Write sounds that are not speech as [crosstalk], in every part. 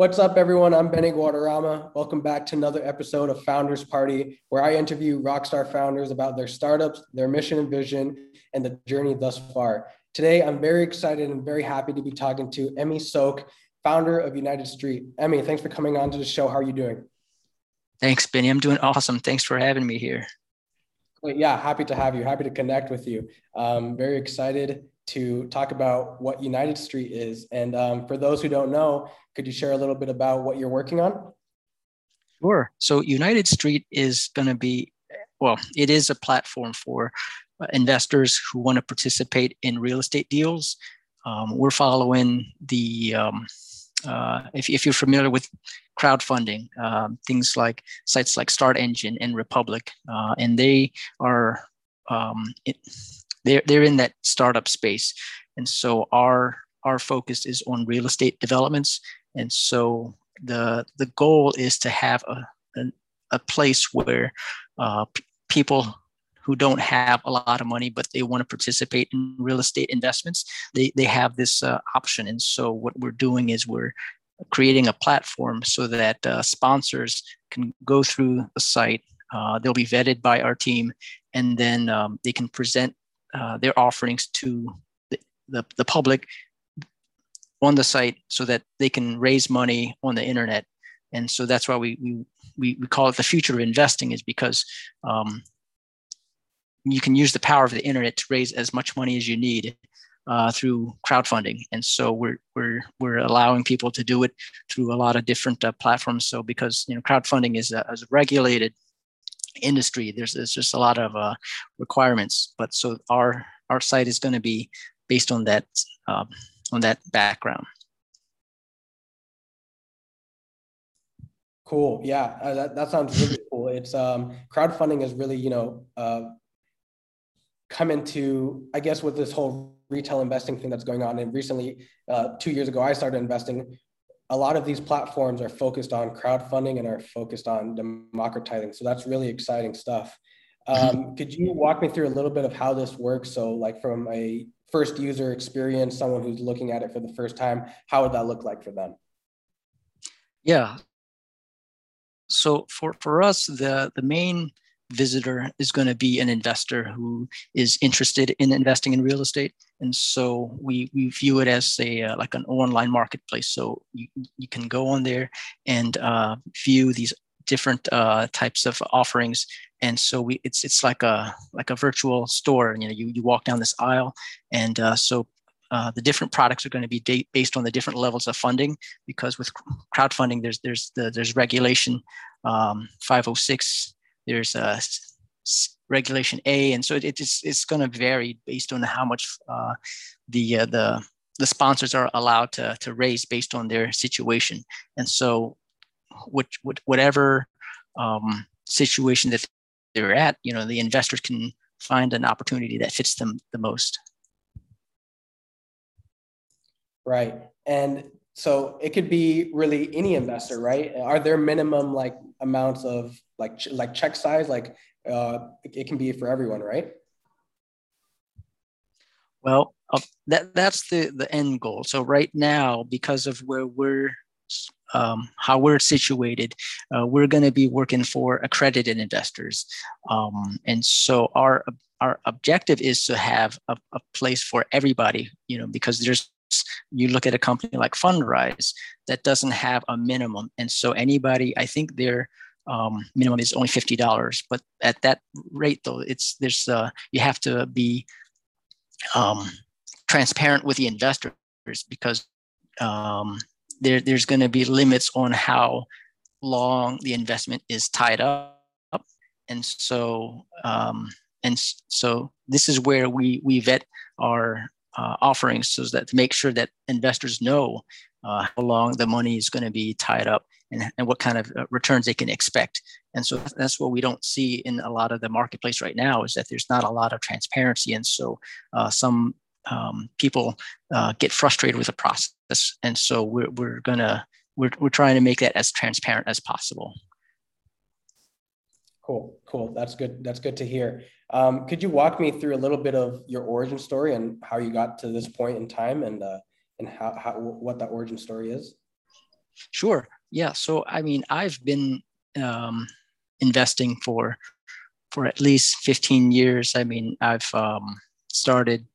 What's up, everyone? I'm Benny Guadarrama. Welcome back to another episode of Founders Party, where I interview rockstar founders about their startups, their mission and vision, and the journey thus far. Today, I'm very excited and very happy to be talking to Emy Sok, founder of United Street. Emy, thanks for coming on to the show. How are you doing? Thanks, Benny. I'm doing awesome. Thanks for having me here. Yeah, happy to have you. Happy to connect with you. Um, very excited to talk about what United Street is. And um, for those who don't know, could you share a little bit about what you're working on? Sure. So United Street is going to be, well, it is a platform for uh, investors who want to participate in real estate deals. Um, we're following the, um, uh, if, if, you're familiar with crowdfunding, um, things like sites like StartEngine and Republic, uh, and they are, um, it, they're, they're in that startup space. And so our, our focus is on real estate developments and so the the goal is to have a a, a place where uh, p- people who don't have a lot of money but they want to participate in real estate investments they they have this uh, option and so what we're doing is we're creating a platform so that uh, sponsors can go through the site uh, they'll be vetted by our team and then um, they can present uh, their offerings to the, the, the public on the site so that they can raise money on the internet. And so that's why we we we, call it the future of investing is because um, you can use the power of the internet to raise as much money as you need uh, through crowdfunding. And so we're we're we're allowing people to do it through a lot of different uh, platforms. So because you know crowdfunding is a, is a regulated industry, there's there's just a lot of uh, requirements. But so our our site is going to be based on that um, on that background. Cool. Yeah, uh, that, that sounds really cool. It's um, crowdfunding is really, you know, uh, come into, I guess, with this whole retail investing thing that's going on. And recently, uh, two years ago, I started investing. A lot of these platforms are focused on crowdfunding and are focused on democratizing. So that's really exciting stuff. Mm-hmm. Um, could you walk me through a little bit of how this works? So, like from a first user experience, someone who's looking at it for the first time, how would that look like for them? Yeah. So for, for us, the, the main visitor is going to be an investor who is interested in investing in real estate. And so we, we view it as a uh, like an online marketplace. So you, you can go on there and uh, view these different uh, types of offerings and so we it's it's like a like a virtual store you know you, you walk down this aisle and uh, so uh, the different products are going to be based on the different levels of funding because with crowdfunding there's there's the, there's regulation um, 506 there's a regulation A and so it, it's it's going to vary based on how much uh, the uh, the the sponsors are allowed to to raise based on their situation and so which, whatever um, situation that they're at, you know, the investors can find an opportunity that fits them the most. Right. And so it could be really any investor, right? Are there minimum like amounts of like ch- like check size? Like uh, it can be for everyone, right? Well, uh, that that's the the end goal. So right now, because of where we're um, how we're situated, uh, we're going to be working for accredited investors. Um, and so our our objective is to have a, a, place for everybody, you know, because there's you look at a company like Fundrise that doesn't have a minimum, and so anybody, I think their um, minimum is only fifty dollars, but at that rate though, it's there's uh, you have to be um, transparent with the investors because um, there, there's going to be limits on how long the investment is tied up. And so, um, and so this is where we, we vet our uh, offerings so that to make sure that investors know uh, how long the money is going to be tied up and, and what kind of uh, returns they can expect. And so that's what we don't see in a lot of the marketplace right now is that there's not a lot of transparency. And so uh, some um, people uh, get frustrated with the process and so we're, we're gonna we're, we're trying to make that as transparent as possible cool cool that's good that's good to hear um, could you walk me through a little bit of your origin story and how you got to this point in time and uh, and how, how what that origin story is Sure. Yeah. So I mean, I've been um, investing for for at least 15 years. I mean, I've um, started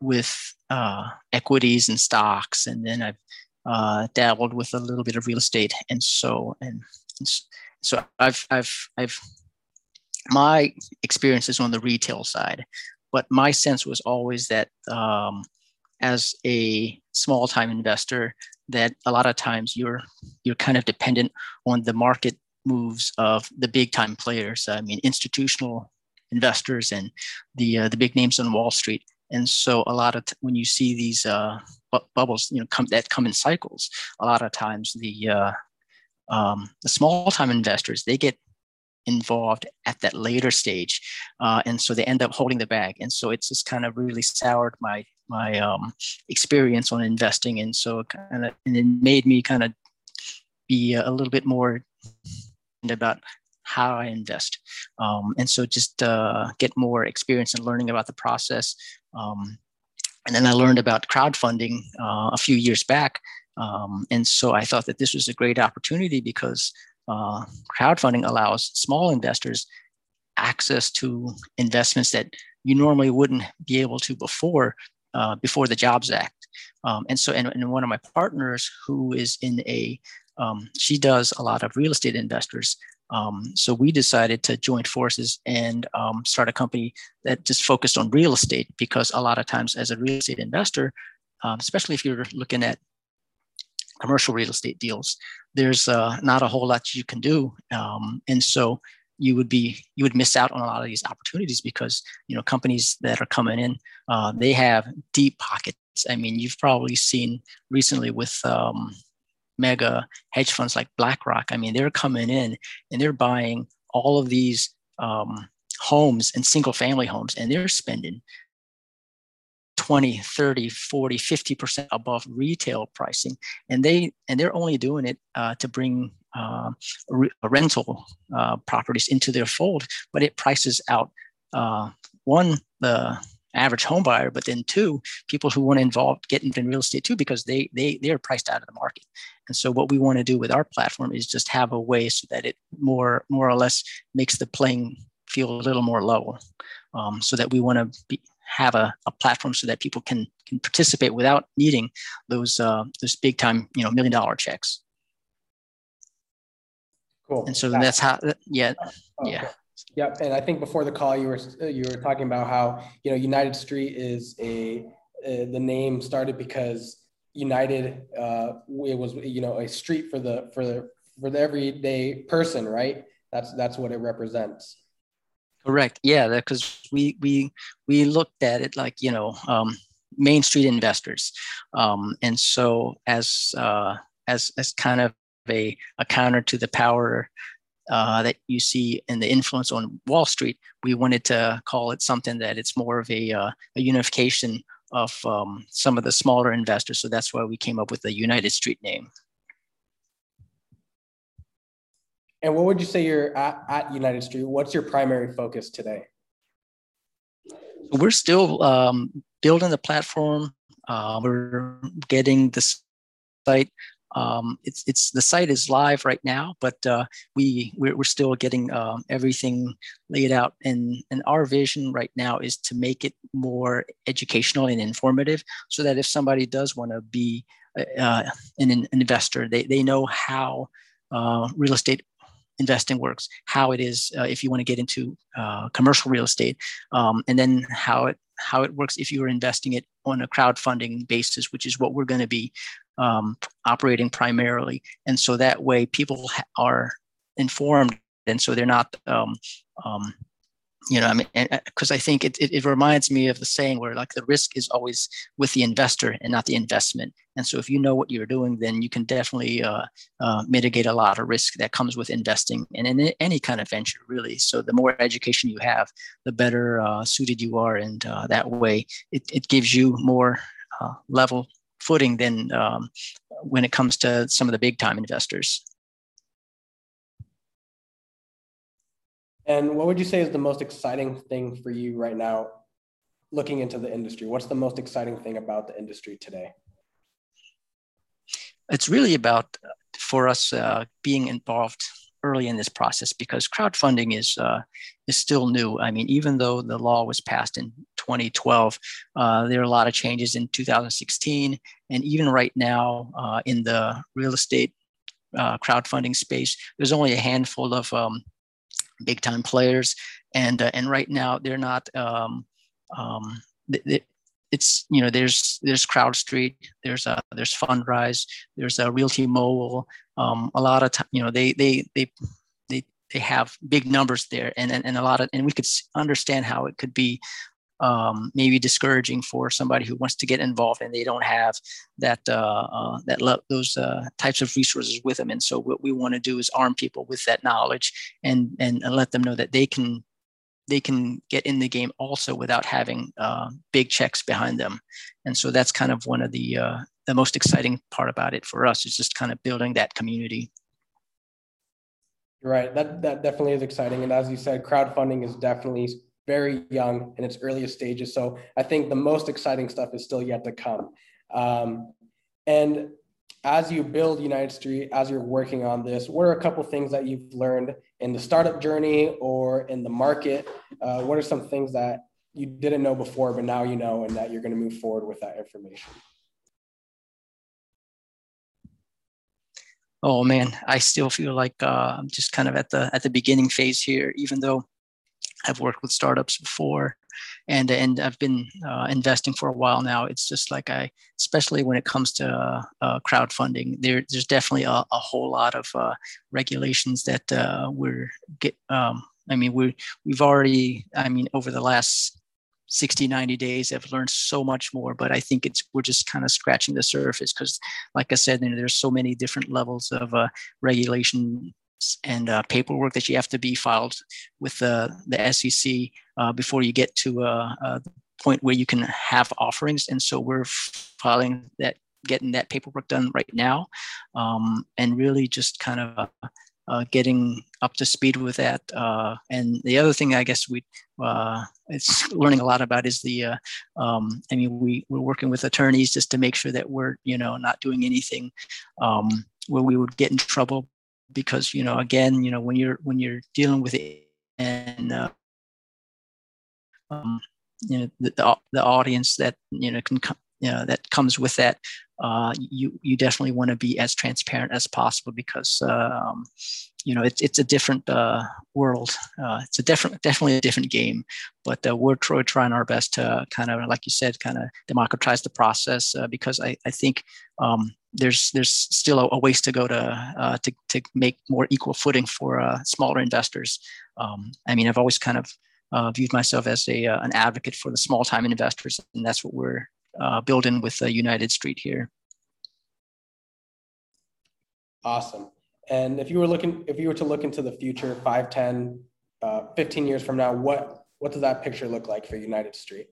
with uh, equities and stocks, and then I've uh, dabbled with a little bit of real estate, and so and, and so I've I've I've my experience is on the retail side, but my sense was always that um, as a small time investor, that a lot of times you're you're kind of dependent on the market moves of the big time players. I mean, institutional investors and the uh, the big names on Wall Street. And so, a lot of t- when you see these uh, bu- bubbles, you know, come that come in cycles. A lot of times, the uh, um, the small time investors they get involved at that later stage, uh, and so they end up holding the bag. And so, it's just kind of really soured my my um, experience on investing. And so, kind of, and it made me kind of be a little bit more about how I invest. Um, and so just uh, get more experience and learning about the process. Um, and then I learned about crowdfunding uh, a few years back. Um, and so I thought that this was a great opportunity because uh, crowdfunding allows small investors access to investments that you normally wouldn't be able to before uh, before the Jobs Act. Um, and so, and, and, one of my partners who is in a um, she does a lot of real estate investors. Um, so we decided to join forces and um, start a company that just focused on real estate because a lot of times as a real estate investor, um, especially if you're looking at commercial real estate deals, there's uh, not a whole lot you can do. Um, and so you would be you would miss out on a lot of these opportunities because you know companies that are coming in uh, they have deep pockets i mean you've probably seen recently with um, mega hedge funds like BlackRock, I mean, they're coming in and they're buying all of these um, homes and single family homes, and they're spending 20 30 40 50% above retail pricing and they and they're only doing it uh, to bring uh, re- rental uh, properties into their fold but it prices out uh, one the average home buyer, but then two, people who want to involve get in real estate too, because they they they are priced out of the market. And so what we want to do with our platform is just have a way so that it more more or less makes the playing feel a little more level. Um, so that we want to be, have a, a platform so that people can can participate without needing those uh, those big time you know million dollar checks. Cool. And so that's how yeah oh, yeah. Yep, and I think before the call, you were you were talking about how you know United Street is a uh, the name started because United uh, it was you know a street for the for the for the everyday person, right? That's that's what it represents. Correct. Yeah, because we we we looked at it like you know um, Main Street investors, um, and so as uh, as as kind of a, a counter to the power uh, that you see in the influence on Wall Street, we wanted to call it something that it's more of a, uh, a unification of um, some of the smaller investors. So that's why we came up with the United Street name. And what would you say you're at, at United Street? What's your primary focus today? We're still um, building the platform. Uh, we're getting the site um, it's it's the site is live right now, but uh, we we're, we're, still getting um, everything laid out. And and our vision right now is to make it more educational and informative, so that if somebody does want to be uh, an, an, investor, they they know how uh, real estate investing works, how it is uh, if you want to get into uh, commercial real estate, um, and then how it how it works if you are investing it on a crowdfunding basis, which is what we're going to be um, operating primarily. And so that way people are informed and so they're not, um, um, you know, I mean, because I think it, it, it, reminds me of the saying where like the risk is always with the investor and not the investment. And so if you know what you're doing, then you can definitely uh, uh, mitigate a lot of risk that comes with investing and in any kind of venture, really. So the more education you have, the better uh, suited you are. And uh, that way it, it gives you more uh, level footing than um, when it comes to some of the big time investors. And what would you say is the most exciting thing for you right now, looking into the industry? What's the most exciting thing about the industry today? It's really about for us uh, being involved early in this process because crowdfunding is uh, is still new. I mean, even though the law was passed in 2012, uh, there are a lot of changes in 2016, and even right now uh, in the real estate uh, crowdfunding space, there's only a handful of um, big time players, and uh, and right now they're not. Um, um, it's you know there's there's CrowdStreet, there's a there's Fundrise, there's a RealtyMogul. Um, a lot of time, you know they they they they they have big numbers there, and and, and a lot of and we could understand how it could be um, maybe discouraging for somebody who wants to get involved and they don't have that uh, uh, that lo- those uh, types of resources with them. And so what we want to do is arm people with that knowledge and, and and let them know that they can they can get in the game also without having uh, big checks behind them. And so that's kind of one of the uh, the most exciting part about it for us is just kind of building that community. Right. That that definitely is exciting. And as you said, crowdfunding is definitely very young in its earliest stages. So I think the most exciting stuff is still yet to come. Um, and as you build United Street, as you're working on this, what are a couple things that you've learned in the startup journey or in the market? Uh, what are some things that you didn't know before, but now you know, and that you're going to move forward with that information? Oh man, I still feel like uh, I'm just kind of at the at the beginning phase here, even though I've worked with startups before and and I've been uh, investing for a while now. It's just like I, especially when it comes to uh, uh, crowdfunding, there there's definitely a, a whole lot of uh, regulations that uh, we're get. Um, I mean, we we've already. I mean, over the last 60 90 days i've learned so much more but i think it's we're just kind of scratching the surface because like i said you know, there's so many different levels of uh, regulation and uh, paperwork that you have to be filed with the, the SEC uh, before you get to a uh, point where you can have offerings. And so we're filing that, getting that paperwork done right now, um, and really just kind of uh, getting up to speed with that. Uh, and the other thing I guess we uh, it's [laughs] learning a lot about is the uh, um, I mean we we're working with attorneys just to make sure that we're you know not doing anything um, where we would get in trouble because you know again you know when you're when you're dealing with it and uh, um, you know the, the, the audience that you know can come you know that comes with that uh, you you definitely want to be as transparent as possible because um, you know it's it's a different uh, world. Uh, it's a different definitely a different game, but uh, we're trying our best to kind of like you said, kind of democratize the process uh, because I I think um, there's there's still a, a ways to go to uh, to to make more equal footing for smaller investors. Um, I mean, I've always kind of uh, viewed myself as a uh, an advocate for the small time investors, and that's what we're uh, building with United Street here. Awesome. And if you were looking, if you were to look into the future, 5, 10, uh, 15 years from now, what what does that picture look like for United Street?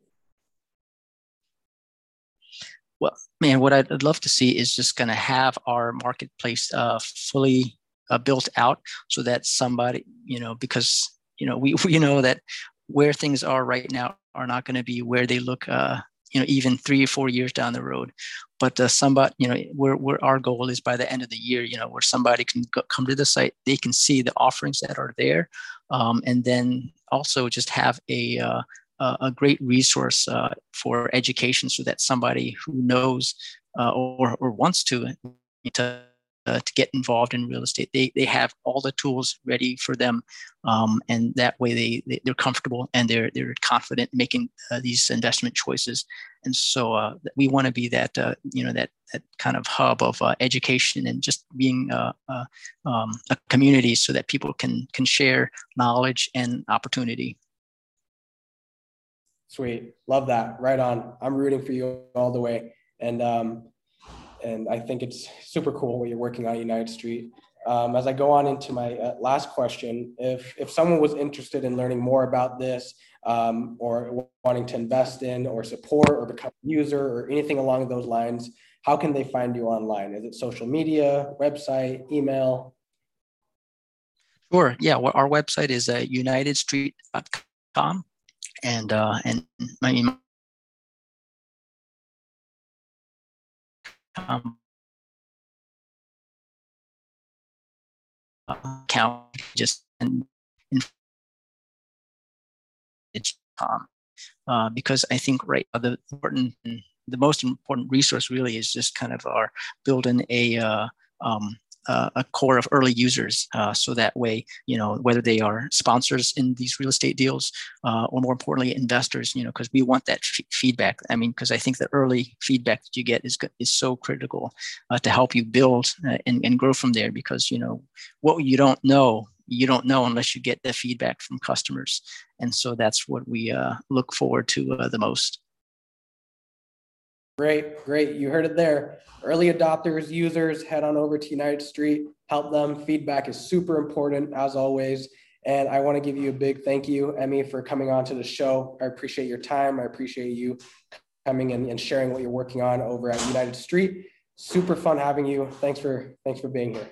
Well, man, what I'd love to see is just going to have our marketplace uh, fully uh, built out so that somebody, you know, because you know we [laughs] we know that where things are right now are not going to be where they look uh, you know even three or four years down the road. But uh, somebody you know where, where our goal is by the end of the year you know where somebody can go, come to the site they can see the offerings that are there um, and then also just have a uh, a great resource uh, for education so that somebody who knows uh, or, or wants to, to uh, to get involved in real estate. They, they have all the tools ready for them, um, and that way they, they are comfortable and they're they're confident making uh, these investment choices. And so uh, we want to be that you know that that kind of hub of education and just being um, a community so that people can can share knowledge and opportunity. Sweet, love that. Right on. I'm rooting for you all the way, and. Um, and I think it's super cool what you're working on United Street. Um, as I go on into my uh, last question, if if someone was interested in learning more about this, um, or wanting to invest in, or support, or become a user, or anything along those lines, how can they find you online? Is it social media, website, email? Sure. Yeah. Well, our website is uh, unitedstreet.com, and uh, and my email um, account just and um, uh, because I think right the important the most important resource really is just kind of our building a uh, um, uh, a core of early users. Uh, so that way, you know, whether they are sponsors in these real estate deals uh, or more importantly, investors, you know, because we want that f- feedback. I mean, because I think the early feedback that you get is, is so critical uh, to help you build uh, and, and grow from there because, you know, what you don't know, you don't know unless you get the feedback from customers. And so that's what we uh, look forward to the most. Great, great. You heard it there. Early adopters, users, head on over to United Street, help them. Feedback is super important as always. And I want to give you a big thank you, Emy, for coming on to the show. I appreciate your time. I appreciate you coming and, sharing what you're working on over at United Street. Super fun having you. Thanks for thanks for being here.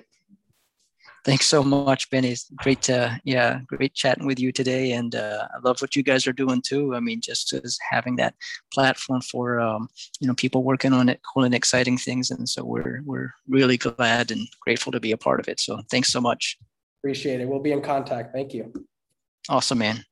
Thanks so much, Benny. It's great to, yeah, great chatting with you today. And uh, I love what you guys are doing too. I mean, just as having that platform for, um, you know, people working on it, cool and exciting things. And so we're, we're really glad and grateful to be a part of it. So thanks so much. Appreciate it. We'll be in contact. Thank you. Awesome, man.